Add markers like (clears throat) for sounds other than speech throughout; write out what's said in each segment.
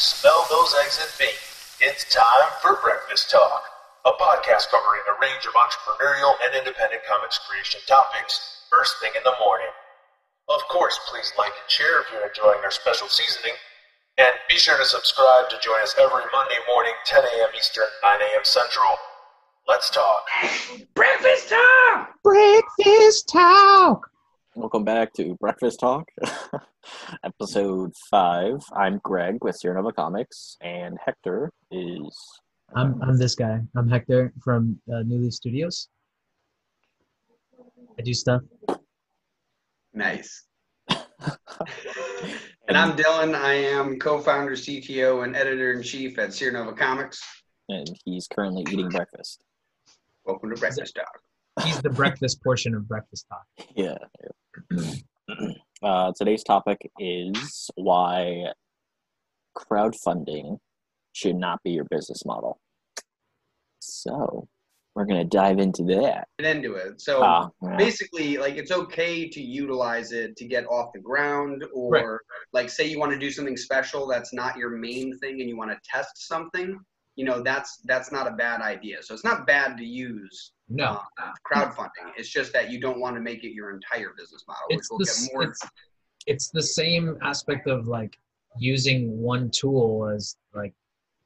Smell those eggs and bacon. It's time for Breakfast Talk, a podcast covering a range of entrepreneurial and independent comics creation topics first thing in the morning. Of course, please like and share if you're enjoying our special seasoning. And be sure to subscribe to join us every Monday morning, 10 a.m. Eastern, 9 a.m. Central. Let's talk. Breakfast time! Breakfast talk. Welcome back to Breakfast Talk, (laughs) episode five. I'm Greg with Sierra Nova Comics, and Hector is. I'm I'm this guy. I'm Hector from uh, New Leaf Studios. I do stuff. Nice. (laughs) And I'm Dylan. I am co-founder, CTO, and editor-in-chief at Sierra Nova Comics. and he's currently eating breakfast. Welcome to Breakfast Talk. He's the breakfast portion of breakfast talk. (laughs) Yeah. (clears throat) (clears throat) uh, today's topic is why crowdfunding should not be your business model. So we're gonna dive into that. Get into it. So Ah, yeah. basically, like it's okay to utilize it to get off the ground, or Right. like say you want to do something special that's not your main thing, and you want to test something. You know, that's that's not a bad idea. So it's not bad to use No, uh, crowdfunding. It's just that you don't want to make it your entire business model, which it's we'll the get more. it's, it's the same aspect of like using one tool as like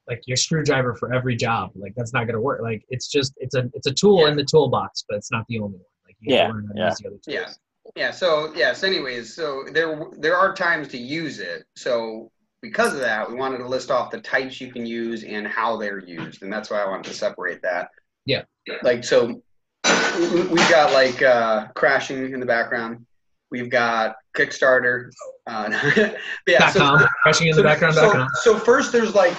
like your screwdriver for every job. Like that's not gonna work. Like it's just it's a it's a tool Yeah. in the toolbox, but it's not the only one. Like you Yeah, learn how to yeah. use the other tools. Yeah. Yeah. So yes. Anyways, so there there are times to use it. So because of that, we wanted to list off the types you can use and how they're used, and that's why I wanted to separate that. Yeah. Like so, we- we've got like uh, crashing in the background. We've got Kickstarter. Uh, (laughs) yeah. So, com, crashing in the background. So, so first, there's like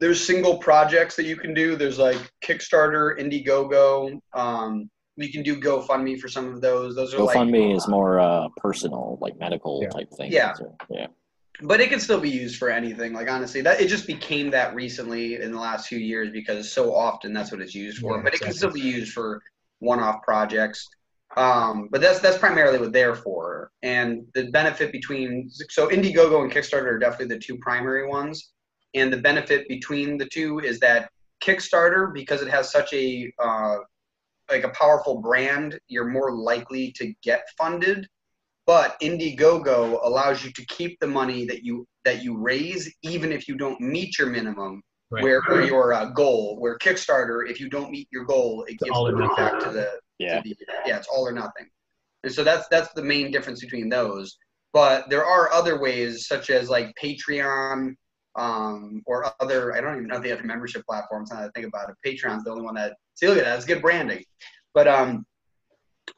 there's single projects that you can do. There's like Kickstarter, Indiegogo. Um, you can do GoFundMe for some of those. Those are like GoFundMe is more uh, personal, like medical Yeah. type thing. Yeah. So, yeah. But it can still be used for anything. Like honestly, that it just became that recently in the last few years because so often that's what it's used for. Yeah, but it can still be used for one-off projects. Um, but that's that's primarily what they're for. And the benefit between so Indiegogo and Kickstarter are definitely the two primary ones. And the benefit between the two is that Kickstarter, because it has such a uh, like a powerful brand, you're more likely to get funded but Indiegogo allows you to keep the money that you that you raise even if you don't meet your minimum Right. where or your uh, goal where Kickstarter if you don't meet your goal it gives all or the money nothing. back to the Yeah. to the, yeah it's all or nothing and so that's that's the main difference between those but there are other ways such as like Patreon um, or other I don't even know if they have membership platforms now that I think about it Patreon's the only one that see look at that it's good branding but um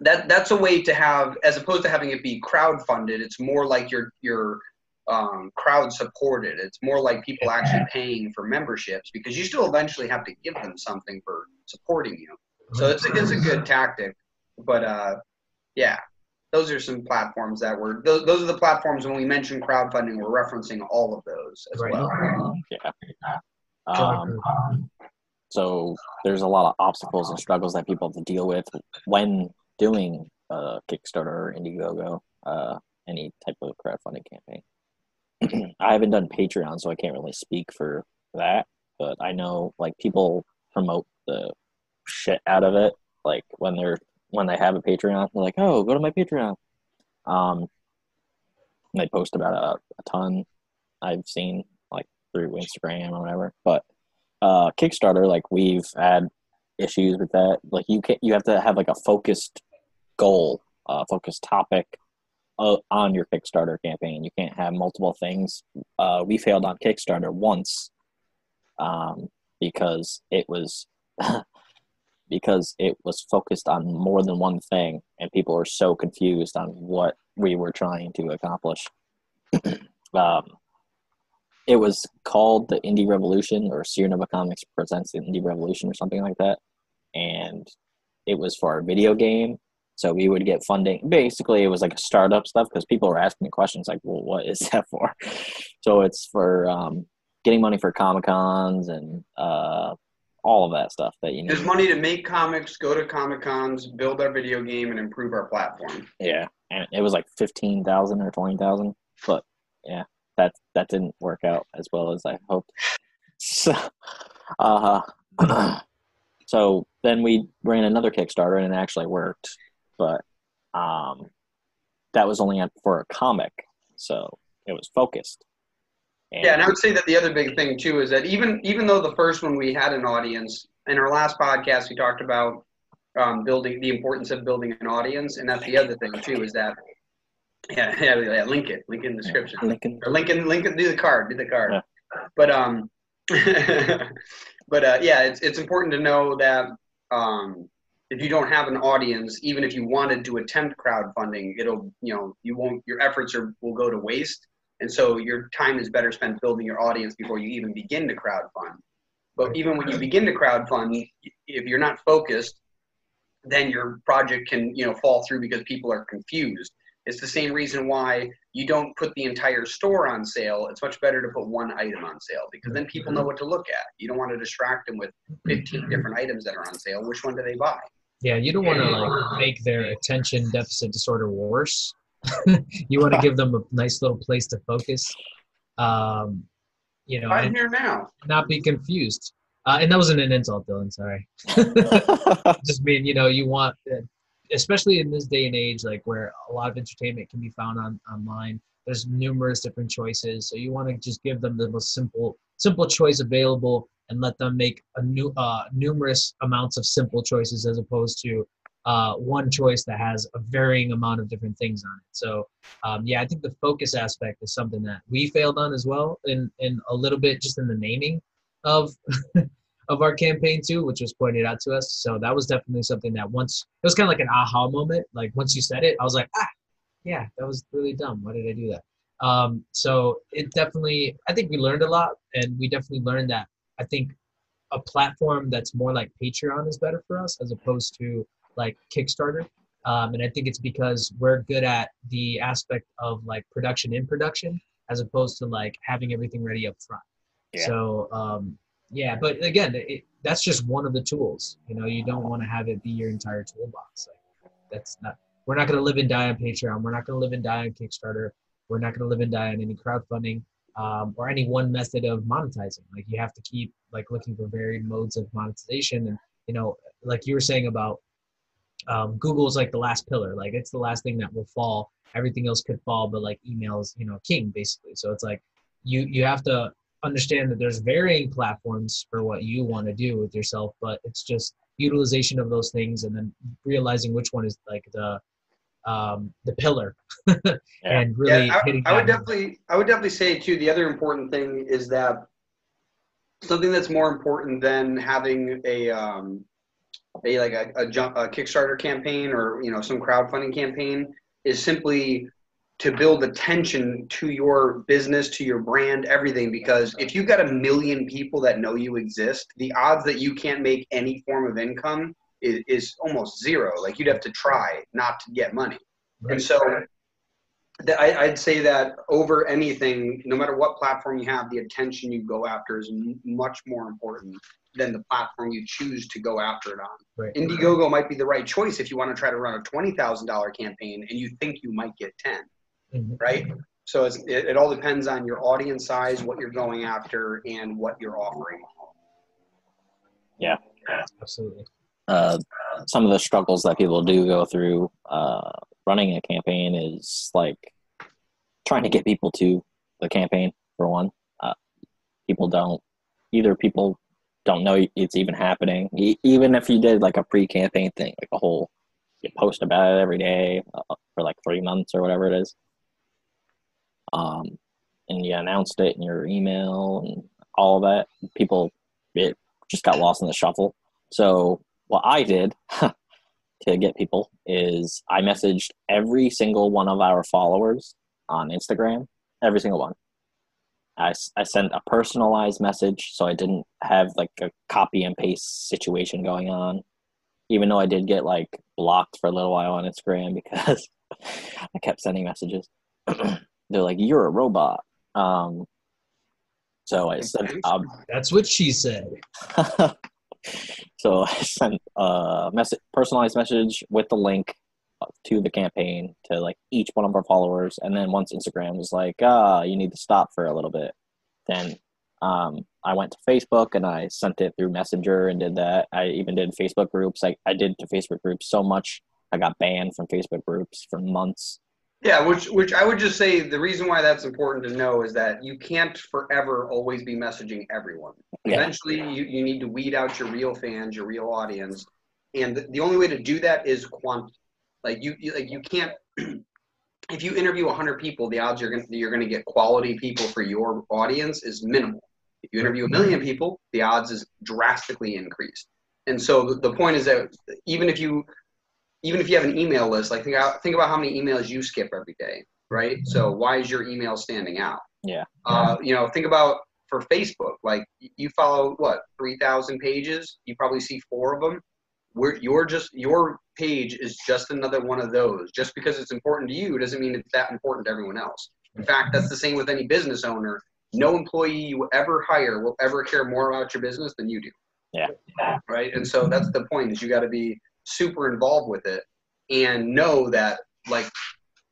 that that's a way to have as opposed to having it be crowd funded it's more like you're you're um, crowd supported. It's more like people actually paying for memberships because you still eventually have to give them something for supporting you. So it's, it's a good tactic but uh yeah. Those are some platforms that were those, those are the platforms when we mention crowdfunding we're referencing all of those as Right. well. Yeah. Um, so there's a lot of obstacles and struggles that people have to deal with. When doing uh, Kickstarter or Indiegogo, uh, any type of crowdfunding campaign. (clears throat) I haven't done Patreon, so I can't really speak for that. But I know like people promote the shit out of it. Like when they're when they have a Patreon, they're like, "Oh, go to my Patreon." Um, they post about a, a ton. I've seen like through Instagram or whatever. But uh, Kickstarter, like we've had issues with that. Like you can not you have to have like a focused goal, uh, focused topic uh, on your Kickstarter campaign. You can't have multiple things. Uh, we failed on Kickstarter once um, because it was (laughs) because it was focused on more than one thing, and people were so confused on what we were trying to accomplish. (clears throat) um, it was called the Indie Revolution or Sierra Nova Comics presents the Indie Revolution or something like that, and it was for our video game. So we would get funding. Basically, it was like a startup stuff because people were asking me questions like, "Well, what is (laughs) that for?" So it's for um, getting money for comic cons and uh, all of that stuff that you need. there's money to make comics go to comic cons build our video game and improve our platform Yeah, and it was like fifteen thousand or twenty thousand. But yeah, that that didn't work out as well as I hoped. So, uh, (clears throat) so then we ran another Kickstarter and it actually worked, but um, that was only for a comic, so it was focused. And yeah, and I would say that the other big thing too is that even even though the first one we had an audience, in our last podcast we talked about um, building the importance of building an audience, and that's the other thing too is that yeah yeah, yeah link it link in the description yeah, Lincoln or Lincoln Lincoln do the card do the card, yeah. but um (laughs) but uh, yeah it's it's important to know that um if you don't have an audience, even if you wanted to attempt crowdfunding, it'll you know you won't your efforts are will go to waste, and so your time is better spent building your audience before you even begin to crowdfund. But even when you begin to crowdfund, if you're not focused, then your project can you know fall through because people are confused. It's the same reason why you don't put the entire store on sale. It's much better to put one item on sale because then people know what to look at. You don't want to distract them with 15 different items that are on sale. Which one do they buy? Yeah, you don't want to like make their attention deficit disorder worse. (laughs) you want to give them a nice little place to focus. Um, you know, I'm here now. Not be confused. Uh, and that wasn't an insult, Dylan. Sorry. (laughs) Just mean, you know, you want, especially in this day and age, like where a lot of entertainment can be found on online. There's numerous different choices, so you want to just give them the most simple, simple choice available and let them make a new uh, numerous amounts of simple choices as opposed to uh, one choice that has a varying amount of different things on it. So um, yeah, I think the focus aspect is something that we failed on as well, in in a little bit just in the naming of (laughs) of our campaign too, which was pointed out to us. So that was definitely something that once it was kind of like an aha moment. Like once you said it, I was like, ah, yeah, that was really dumb. Why did I do that? Um, so it definitely, I think we learned a lot, and we definitely learned that I think a platform that's more like Patreon is better for us as opposed to like Kickstarter. Um, and I think it's because we're good at the aspect of like production in production as opposed to like having everything ready up front. Yeah. So um, yeah, but again, it, that's just one of the tools. You know, you don't want to have it be your entire toolbox. Like that's not. We're not going to live and die on Patreon. We're not going to live and die on Kickstarter. We're not going to live and die on any crowdfunding um, or any one method of monetizing. Like you have to keep like looking for varied modes of monetization, and you know, like you were saying about um, Google's like the last pillar. Like it's the last thing that will fall. Everything else could fall, but like emails, you know, king basically. So it's like you you have to understand that there's varying platforms for what you want to do with yourself, but it's just utilization of those things and then realizing which one is like the um, the pillar (laughs) and really yeah, I, I would definitely I would definitely say too the other important thing is that something that's more important than having a um, a like a, a, jump, a Kickstarter campaign or you know some crowdfunding campaign is simply to build attention to your business, to your brand, everything. Because if you've got a million people that know you exist, the odds that you can't make any form of income is, is almost zero. Like you'd have to try not to get money. Right. And so I, would say that over anything, no matter what platform you have, the attention you go after is m- much more important than the platform you choose to go after it on. Right. Indiegogo might be the right choice if you want to try to run a twenty thousand dollar campaign and you think you might get 10 mm-hmm. right? So it, it all depends on your audience size, what you're going after, and what you're offering. Yeah, absolutely uh, some of the struggles that people do go through uh, running a campaign is like trying to get people to the campaign for one. Uh, people don't either. People don't know it's even happening. E- even if you did like a pre-campaign thing, like a whole you post about it every day uh, for like three months or whatever it is. Um, and you announced it in your email and all that. People, it just got lost in the shuffle. So what I did (laughs) to get people is I messaged every single one of our followers on Instagram, every single one. I, I sent a personalized message so I didn't have like a copy and paste situation going on. Even though I did get like blocked for a little while on Instagram (laughs) because I kept sending messages. (clears throat) They're like, "You're a robot." Um, so I said, um, "That's what she said." (laughs) So (laughs) I sent a message, personalized message with the link to the campaign to like each one of our followers, and then once Instagram was like, ah, you need to stop for a little bit, then um, I went to Facebook and I sent it through Messenger and did that. I even did Facebook groups. I, I did to Facebook groups so much I got banned from Facebook groups for months. Yeah, which which I would just say the reason why that's important to know is that you can't forever always be messaging everyone. Yeah. Eventually, you, you need to weed out your real fans, your real audience, and the, the only way to do that is quant. Like you, you like you can't. (clears throat) if you interview 100 people, the odds you're going you're going to get quality people for your audience is minimal. If you interview a million people, the odds is drastically increased. And so the, the point is that even if you even if you have an email list, like think out, think about how many emails you skip every day, right? So why is your email standing out? Yeah. Uh, you know, think about for Facebook, like you follow what three thousand pages, you probably see four of them. Where you're just your page is just another one of those. Just because it's important to you doesn't mean it's that important to everyone else. In fact, that's the same with any business owner. No employee you ever hire will ever care more about your business than you do. Yeah. Right. And so that's the point is you got to be super involved with it and know that like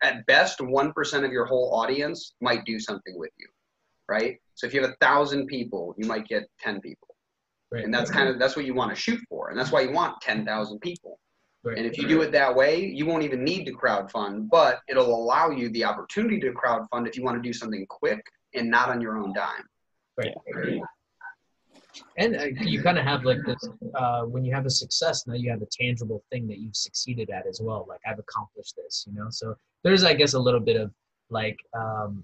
at best 1% of your whole audience might do something with you right? So if you have a thousand people you might get 10 people. Right. and that's kind of that's what you want to shoot for and that's why you want 10000 people. Right. and if you do it that way you won't even need to crowd fund but it'll allow you the opportunity to crowd fund if you want to do something quick and not on your own dime. Right and uh, you kind of have like this uh, when you have a success now you have a tangible thing that you've succeeded at as well like i've accomplished this you know so there's i guess a little bit of like um,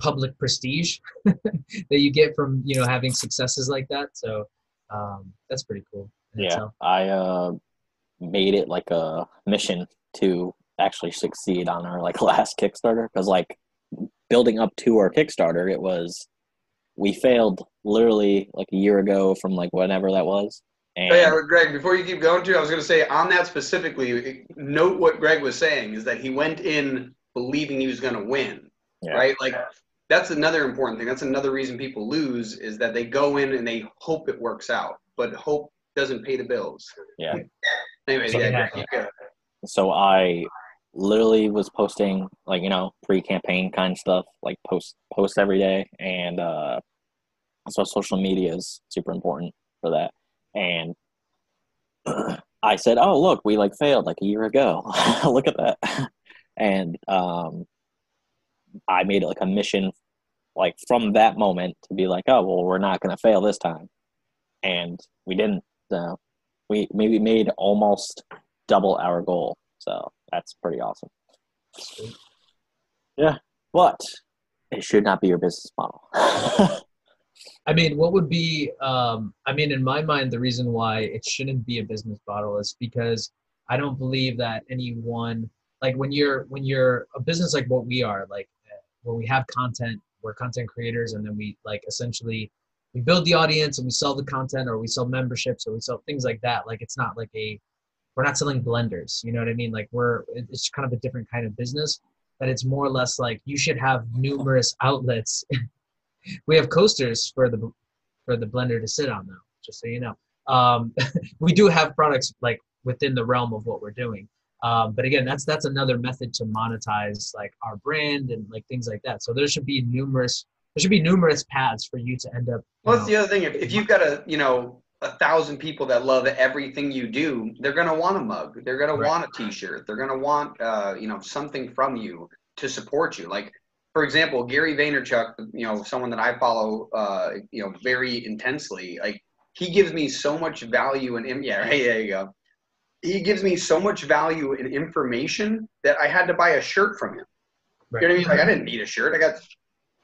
public prestige (laughs) that you get from you know having successes like that so um, that's pretty cool yeah itself. i uh, made it like a mission to actually succeed on our like (laughs) last kickstarter because like building up to our kickstarter it was we failed literally like a year ago from like whenever that was. And oh, yeah, Greg. Before you keep going to, I was going to say on that specifically. Note what Greg was saying is that he went in believing he was going to win, yeah. right? Like that's another important thing. That's another reason people lose is that they go in and they hope it works out, but hope doesn't pay the bills. Yeah. Anyways, so, yeah, keep going. So I literally was posting like you know pre-campaign kind of stuff, like post post every day, and uh, so social media is super important for that. And (clears throat) I said, "Oh, look, we like failed like a year ago. (laughs) look at that." (laughs) and um, I made it like a mission, like from that moment, to be like, "Oh, well, we're not going to fail this time," and we didn't. So we maybe made almost double our goal. So that's pretty awesome. Yeah, but it should not be your business model. (laughs) I mean, what would be? Um, I mean, in my mind, the reason why it shouldn't be a business model is because I don't believe that anyone, like when you're when you're a business like what we are, like when we have content, we're content creators, and then we like essentially we build the audience and we sell the content, or we sell memberships, or we sell things like that. Like it's not like a we're not selling blenders. You know what I mean? Like we're it's kind of a different kind of business. That it's more or less like you should have numerous outlets (laughs) we have coasters for the for the blender to sit on though just so you know. Um, (laughs) we do have products like within the realm of what we're doing. Um, but again that's that's another method to monetize like our brand and like things like that. So there should be numerous there should be numerous paths for you to end up well that's the other thing. If, if you've got a you know a thousand people that love everything you do they're going to want a mug. They're going right. to want a t-shirt. They're going to want uh, you know something from you to support you. Like for example, Gary Vaynerchuk, you know, someone that I follow, uh, you know, very intensely, like he gives me so much value and yeah, (laughs) hey, there you go. He gives me so much value and information that I had to buy a shirt from him. Right. You know what I mean? Like I didn't need a shirt. I got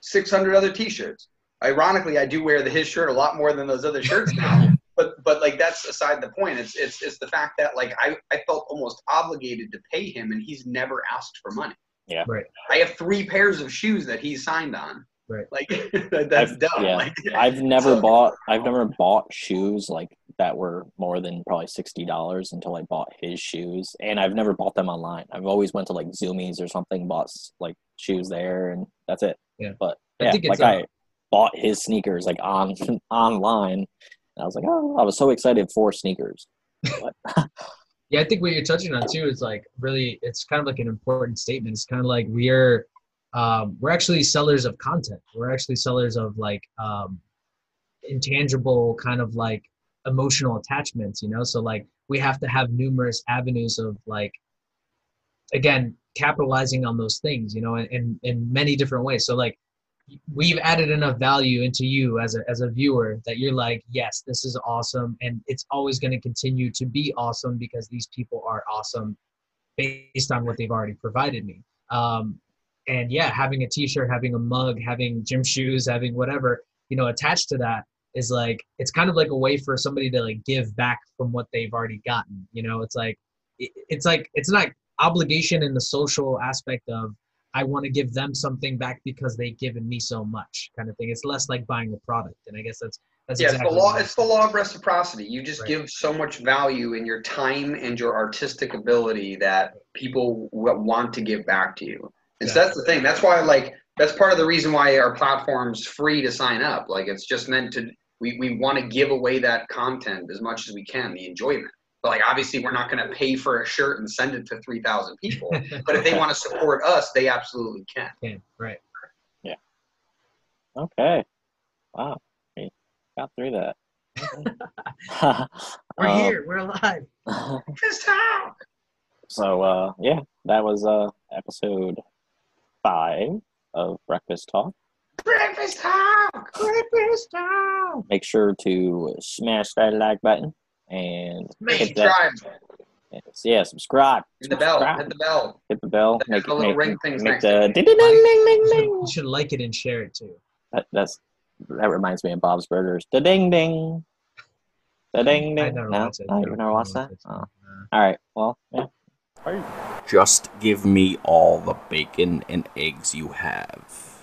600 other T-shirts. Ironically, I do wear the his shirt a lot more than those other shirts now. (laughs) but but like that's aside the point. It's it's it's the fact that like I I felt almost obligated to pay him, and he's never asked for money. Yeah. Right. I have three pairs of shoes that he's signed on. Right. Like (laughs) that's I've, dumb. Yeah. Like, I've never bought I've never bought shoes like that were more than probably sixty dollars until I bought his shoes. And I've never bought them online. I've always went to like Zumiez or something, bought like shoes there and that's it. Yeah. But yeah, I like I bought his sneakers like on (laughs) online. And I was like, oh, I was so excited for sneakers. but, (laughs) Yeah, I think what you're touching on too is like really, it's kind of like an important statement. It's kind of like we're um, we're actually sellers of content. We're actually sellers of like um, intangible kind of like emotional attachments. You know, so like we have to have numerous avenues of like again capitalizing on those things. You know, in in, in many different ways. So like we've added enough value into you as a as a viewer that you're like, yes, this is awesome, and it's always going to continue to be awesome because these people are awesome based on what they've already provided me. Um, and yeah, having a T-shirt, having a mug, having gym shoes, having whatever you know attached to that is like it's kind of like a way for somebody to like give back from what they've already gotten. You know, it's like it, it's like it's not obligation in the social aspect of I want to give them something back because they've given me so much, kind of thing. It's less like buying a product, and I guess that's that's yeah. Exactly it's the law. It's the law of reciprocity. You just right. give so much value in your time and your artistic ability that people want to give back to you. And so that's the thing. That's why, like, that's part of the reason why our platform's free to sign up. Like, it's just meant to. We we want to give away that content as much as we can, the enjoyment. But like obviously we're not going to pay for a shirt and send it to 3,000 people. (laughs) but if they want to support us, they absolutely can. Can, right. Yeah. Okay. Wow. We got through that. (laughs) we're um, (laughs) here. We're alive. Just talk. So uh, yeah, that was uh, episode five of Breakfast Talk. Breakfast Talk. Breakfast Talk. Make sure to smash that like button and hit that. Yeah, subscribe. Hit the bell. Hit the bell. Hit the bell. Make, the make, ring things make the ding ding ding ding ding. You should like it and share it too. That, that's that reminds me of Bob's Burgers. The ding ding. The ding ding. I never no, watched it. Oh, you never watched that? Oh. All right. Well, yeah. Just give me all the bacon and eggs you have.